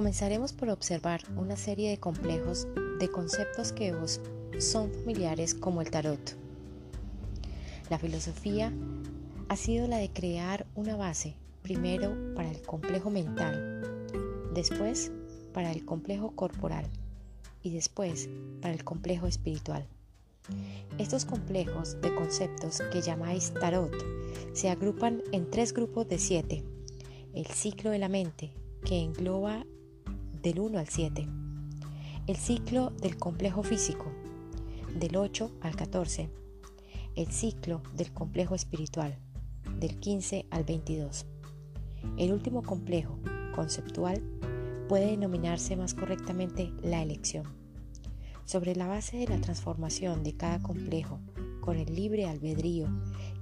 Comenzaremos por observar una serie de complejos de conceptos que os son familiares como el tarot. La filosofía ha sido la de crear una base, primero para el complejo mental, después para el complejo corporal y después para el complejo espiritual. Estos complejos de conceptos que llamáis tarot se agrupan en tres grupos de siete. El ciclo de la mente, que engloba del 1 al 7. El ciclo del complejo físico, del 8 al 14. El ciclo del complejo espiritual, del 15 al 22. El último complejo, conceptual, puede denominarse más correctamente la elección. Sobre la base de la transformación de cada complejo, con el libre albedrío,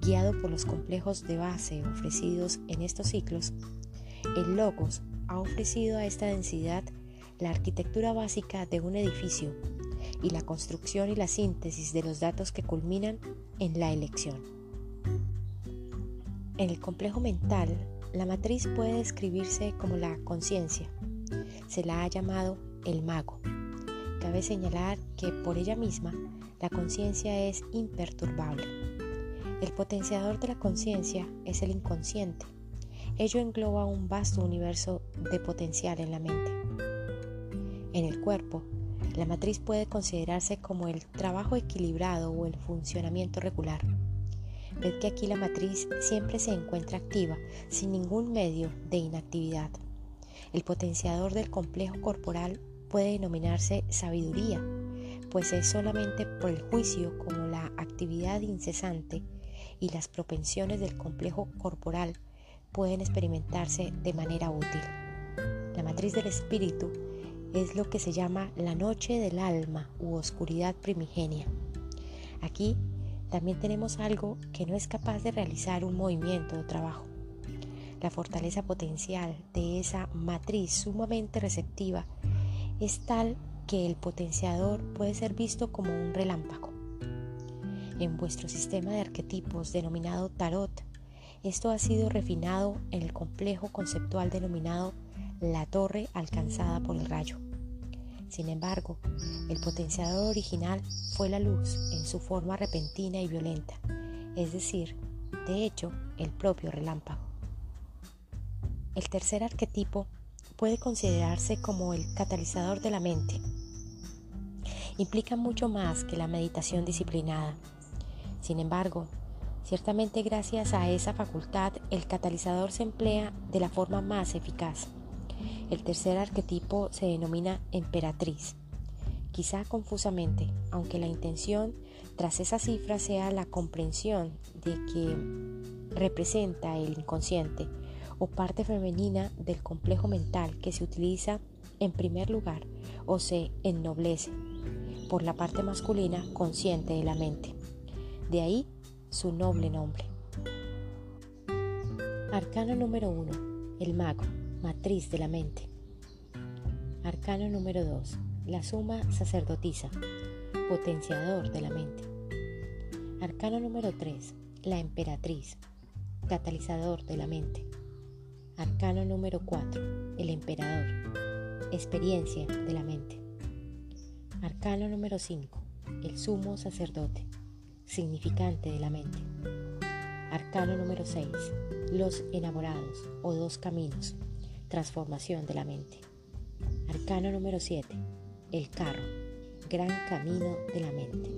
guiado por los complejos de base ofrecidos en estos ciclos, el logos ha ofrecido a esta densidad la arquitectura básica de un edificio y la construcción y la síntesis de los datos que culminan en la elección. En el complejo mental, la matriz puede describirse como la conciencia. Se la ha llamado el mago. Cabe señalar que por ella misma la conciencia es imperturbable. El potenciador de la conciencia es el inconsciente Ello engloba un vasto universo de potencial en la mente. En el cuerpo, la matriz puede considerarse como el trabajo equilibrado o el funcionamiento regular. Ved que aquí la matriz siempre se encuentra activa, sin ningún medio de inactividad. El potenciador del complejo corporal puede denominarse sabiduría, pues es solamente por el juicio como la actividad incesante y las propensiones del complejo corporal pueden experimentarse de manera útil. La matriz del espíritu es lo que se llama la noche del alma u oscuridad primigenia. Aquí también tenemos algo que no es capaz de realizar un movimiento o trabajo. La fortaleza potencial de esa matriz sumamente receptiva es tal que el potenciador puede ser visto como un relámpago. En vuestro sistema de arquetipos denominado tarot, esto ha sido refinado en el complejo conceptual denominado la torre alcanzada por el rayo. Sin embargo, el potenciador original fue la luz en su forma repentina y violenta, es decir, de hecho, el propio relámpago. El tercer arquetipo puede considerarse como el catalizador de la mente. Implica mucho más que la meditación disciplinada. Sin embargo, Ciertamente gracias a esa facultad el catalizador se emplea de la forma más eficaz. El tercer arquetipo se denomina emperatriz. Quizá confusamente, aunque la intención tras esa cifra sea la comprensión de que representa el inconsciente o parte femenina del complejo mental que se utiliza en primer lugar o se ennoblece por la parte masculina consciente de la mente. De ahí su noble nombre. Arcano número 1. El mago, matriz de la mente. Arcano número 2. La suma sacerdotisa, potenciador de la mente. Arcano número 3. La emperatriz, catalizador de la mente. Arcano número 4. El emperador, experiencia de la mente. Arcano número 5. El sumo sacerdote, significante de la mente. Arcano número 6. Los enamorados o dos caminos. Transformación de la mente. Arcano número 7. El carro. Gran camino de la mente.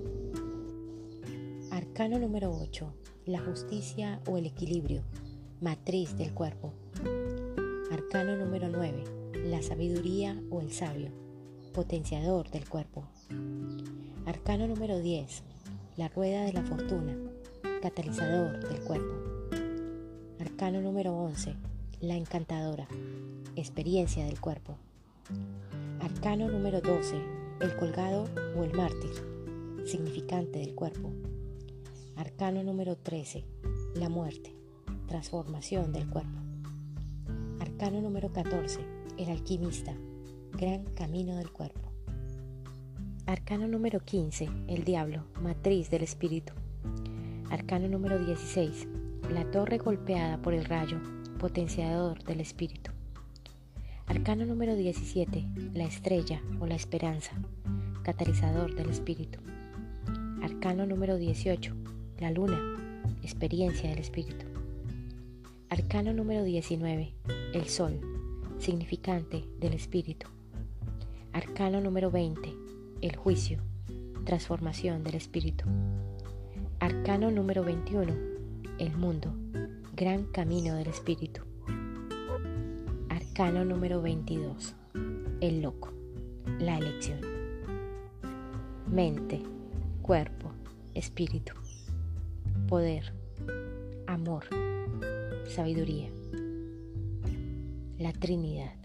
Arcano número 8. La justicia o el equilibrio. Matriz del cuerpo. Arcano número 9. La sabiduría o el sabio. Potenciador del cuerpo. Arcano número 10 la rueda de la fortuna, catalizador del cuerpo. Arcano número 11, la encantadora, experiencia del cuerpo. Arcano número 12, el colgado o el mártir, significante del cuerpo. Arcano número 13, la muerte, transformación del cuerpo. Arcano número 14, el alquimista, gran camino del cuerpo. Arcano número 15, el diablo, matriz del espíritu. Arcano número 16, la torre golpeada por el rayo, potenciador del espíritu. Arcano número 17, la estrella o la esperanza, catalizador del espíritu. Arcano número 18, la luna, experiencia del espíritu. Arcano número 19, el sol, significante del espíritu. Arcano número 20, el juicio, transformación del espíritu. Arcano número 21, el mundo, gran camino del espíritu. Arcano número 22, el loco, la elección. Mente, cuerpo, espíritu, poder, amor, sabiduría. La Trinidad.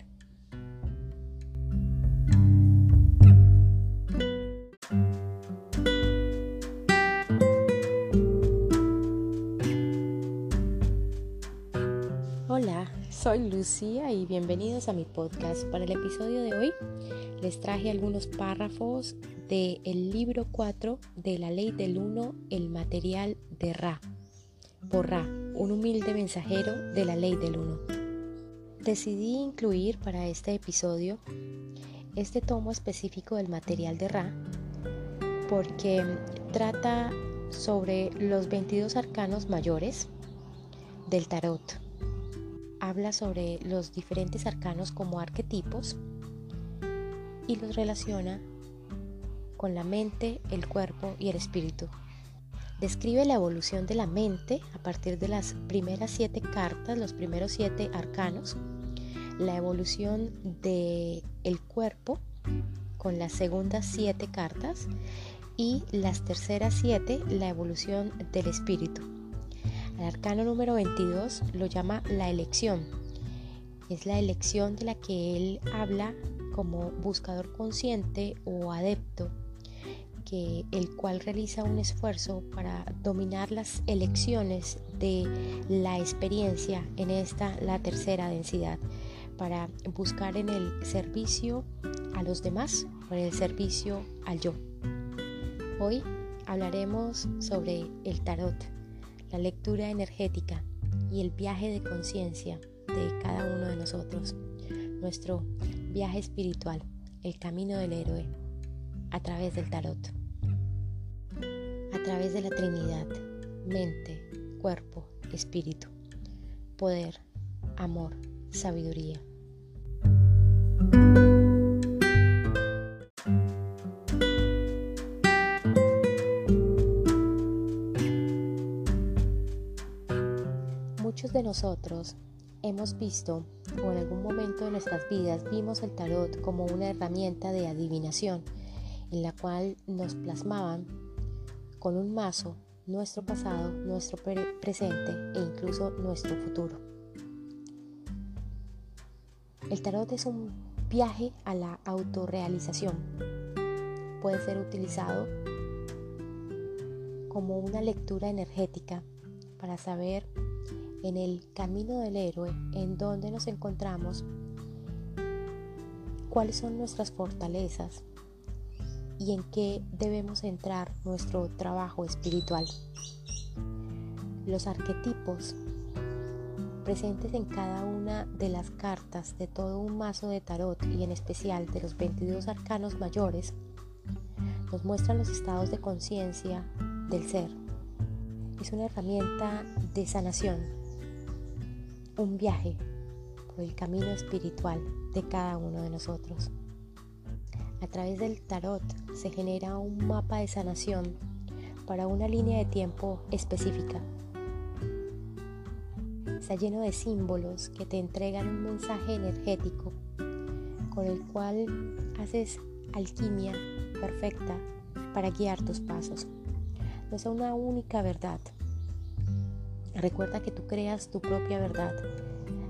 Lucía y bienvenidos a mi podcast. Para el episodio de hoy les traje algunos párrafos del libro 4 de la ley del 1, el material de Ra, por Ra, un humilde mensajero de la ley del 1. Decidí incluir para este episodio este tomo específico del material de Ra porque trata sobre los 22 arcanos mayores del tarot habla sobre los diferentes arcanos como arquetipos y los relaciona con la mente, el cuerpo y el espíritu. Describe la evolución de la mente a partir de las primeras siete cartas, los primeros siete arcanos, la evolución del el cuerpo con las segundas siete cartas y las terceras siete, la evolución del espíritu. El arcano número 22 lo llama la elección. Es la elección de la que él habla como buscador consciente o adepto, que el cual realiza un esfuerzo para dominar las elecciones de la experiencia en esta, la tercera densidad, para buscar en el servicio a los demás o en el servicio al yo. Hoy hablaremos sobre el tarot la lectura energética y el viaje de conciencia de cada uno de nosotros, nuestro viaje espiritual, el camino del héroe, a través del tarot, a través de la Trinidad, mente, cuerpo, espíritu, poder, amor, sabiduría. De nosotros hemos visto o en algún momento de nuestras vidas vimos el tarot como una herramienta de adivinación en la cual nos plasmaban con un mazo nuestro pasado, nuestro presente e incluso nuestro futuro. El tarot es un viaje a la autorrealización. Puede ser utilizado como una lectura energética para saber en el camino del héroe en donde nos encontramos, cuáles son nuestras fortalezas y en qué debemos entrar nuestro trabajo espiritual. Los arquetipos presentes en cada una de las cartas de todo un mazo de tarot y en especial de los 22 arcanos mayores nos muestran los estados de conciencia del ser. Es una herramienta de sanación un viaje por el camino espiritual de cada uno de nosotros. A través del tarot se genera un mapa de sanación para una línea de tiempo específica. Está lleno de símbolos que te entregan un mensaje energético con el cual haces alquimia perfecta para guiar tus pasos. No es una única verdad, Recuerda que tú creas tu propia verdad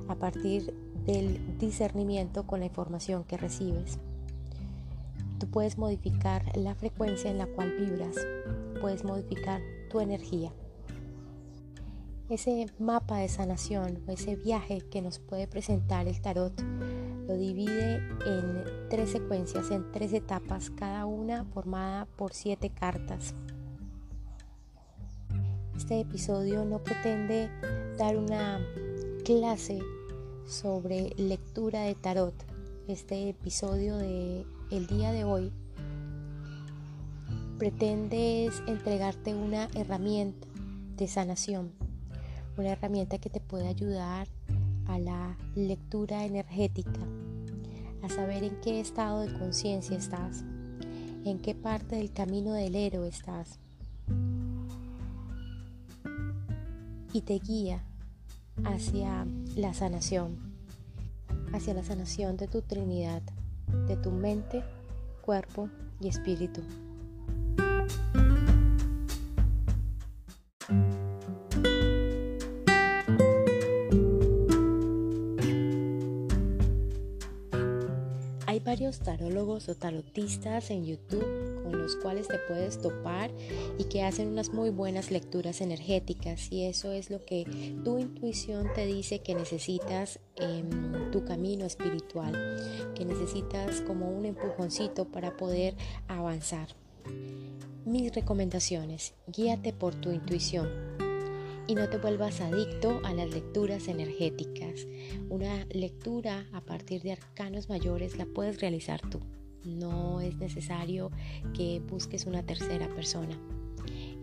a partir del discernimiento con la información que recibes. Tú puedes modificar la frecuencia en la cual vibras, puedes modificar tu energía. Ese mapa de sanación o ese viaje que nos puede presentar el tarot lo divide en tres secuencias, en tres etapas, cada una formada por siete cartas. Este episodio no pretende dar una clase sobre lectura de tarot, este episodio de el día de hoy pretendes entregarte una herramienta de sanación, una herramienta que te puede ayudar a la lectura energética, a saber en qué estado de conciencia estás, en qué parte del camino del héroe estás. Y te guía hacia la sanación, hacia la sanación de tu Trinidad, de tu mente, cuerpo y espíritu. varios tarólogos o tarotistas en YouTube los cuales te puedes topar y que hacen unas muy buenas lecturas energéticas y eso es lo que tu intuición te dice que necesitas en tu camino espiritual, que necesitas como un empujoncito para poder avanzar. Mis recomendaciones, guíate por tu intuición y no te vuelvas adicto a las lecturas energéticas. Una lectura a partir de arcanos mayores la puedes realizar tú. No es necesario que busques una tercera persona.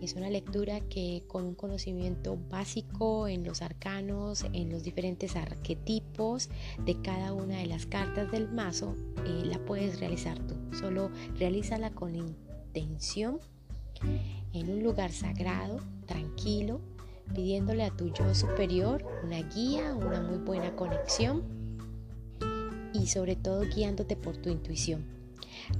Es una lectura que con un conocimiento básico en los arcanos, en los diferentes arquetipos de cada una de las cartas del mazo, eh, la puedes realizar tú. Solo realízala con intención en un lugar sagrado, tranquilo, pidiéndole a tu yo superior una guía, una muy buena conexión y sobre todo guiándote por tu intuición.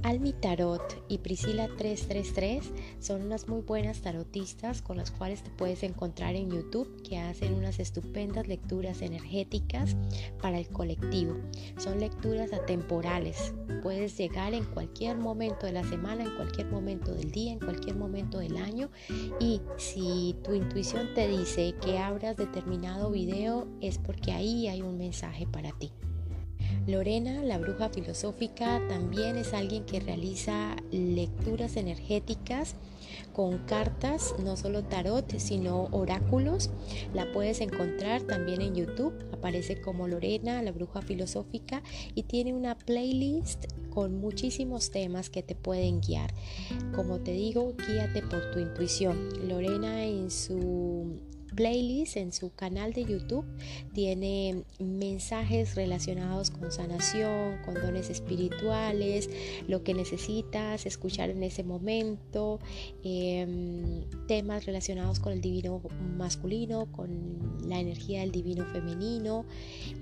Almi Tarot y Priscila 333 son unas muy buenas tarotistas con las cuales te puedes encontrar en YouTube que hacen unas estupendas lecturas energéticas para el colectivo. Son lecturas atemporales. Puedes llegar en cualquier momento de la semana, en cualquier momento del día, en cualquier momento del año y si tu intuición te dice que abras determinado video es porque ahí hay un mensaje para ti. Lorena, la bruja filosófica, también es alguien que realiza lecturas energéticas con cartas, no solo tarot, sino oráculos. La puedes encontrar también en YouTube, aparece como Lorena, la bruja filosófica, y tiene una playlist con muchísimos temas que te pueden guiar. Como te digo, guíate por tu intuición. Lorena en su playlist en su canal de YouTube. Tiene mensajes relacionados con sanación, con dones espirituales, lo que necesitas escuchar en ese momento, em, temas relacionados con el divino masculino, con la energía del divino femenino,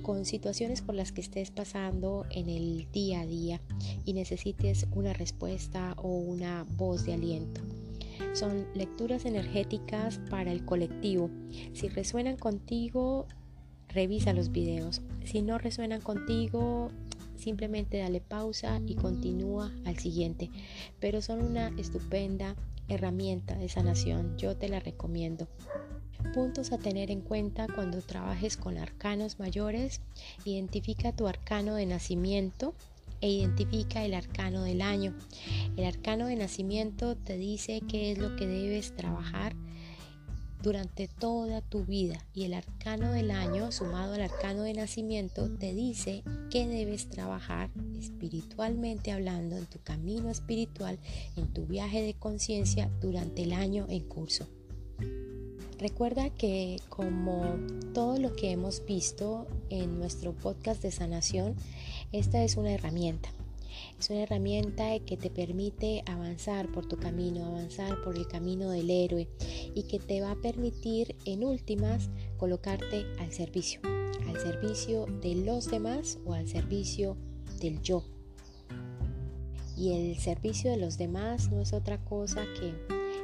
con situaciones por las que estés pasando en el día a día y necesites una respuesta o una voz de aliento son lecturas energéticas para el colectivo. Si resuenan contigo, revisa los videos. Si no resuenan contigo, simplemente dale pausa y continúa al siguiente. Pero son una estupenda herramienta de sanación. Yo te la recomiendo. Puntos a tener en cuenta cuando trabajes con arcanos mayores. Identifica tu arcano de nacimiento e identifica el arcano del año. El arcano de nacimiento te dice qué es lo que debes trabajar durante toda tu vida y el arcano del año sumado al arcano de nacimiento te dice qué debes trabajar espiritualmente hablando en tu camino espiritual, en tu viaje de conciencia durante el año en curso. Recuerda que como todo lo que hemos visto en nuestro podcast de sanación, esta es una herramienta. Es una herramienta que te permite avanzar por tu camino, avanzar por el camino del héroe y que te va a permitir en últimas colocarte al servicio, al servicio de los demás o al servicio del yo. Y el servicio de los demás no es otra cosa que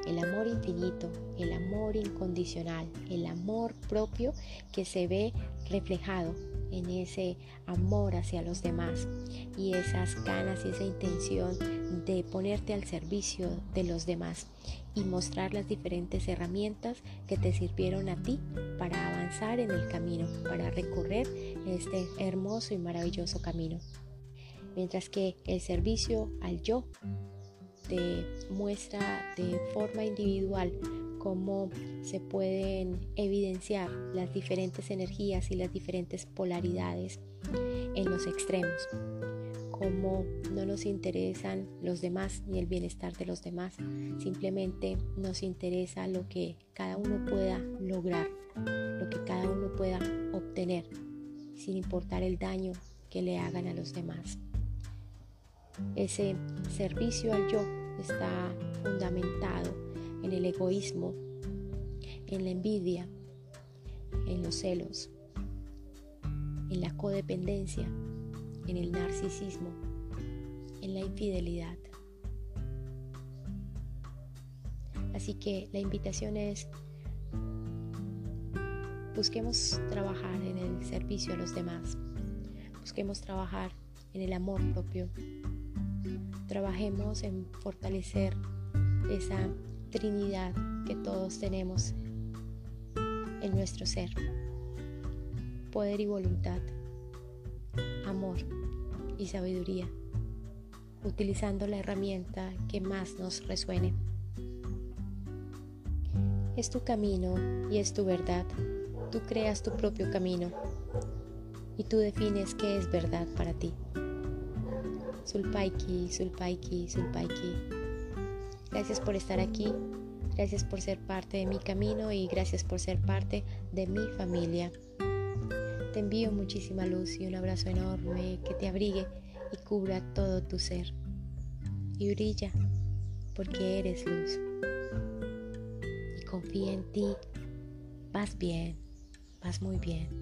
el amor infinito, el amor incondicional, el amor propio que se ve reflejado en ese amor hacia los demás y esas ganas y esa intención de ponerte al servicio de los demás y mostrar las diferentes herramientas que te sirvieron a ti para avanzar en el camino, para recorrer este hermoso y maravilloso camino. Mientras que el servicio al yo te muestra de forma individual cómo se pueden evidenciar las diferentes energías y las diferentes polaridades en los extremos. como no nos interesan los demás ni el bienestar de los demás, simplemente nos interesa lo que cada uno pueda lograr, lo que cada uno pueda obtener, sin importar el daño que le hagan a los demás. Ese servicio al yo está fundamentado en el egoísmo, en la envidia, en los celos, en la codependencia, en el narcisismo, en la infidelidad. Así que la invitación es, busquemos trabajar en el servicio a los demás, busquemos trabajar en el amor propio, trabajemos en fortalecer esa Trinidad que todos tenemos en nuestro ser. Poder y voluntad, amor y sabiduría, utilizando la herramienta que más nos resuene. Es tu camino y es tu verdad. Tú creas tu propio camino y tú defines qué es verdad para ti. Sulpaiki, Sulpaiki, Sulpaiki. Gracias por estar aquí, gracias por ser parte de mi camino y gracias por ser parte de mi familia. Te envío muchísima luz y un abrazo enorme que te abrigue y cubra todo tu ser. Y brilla porque eres luz. Y confía en ti. Vas bien, vas muy bien.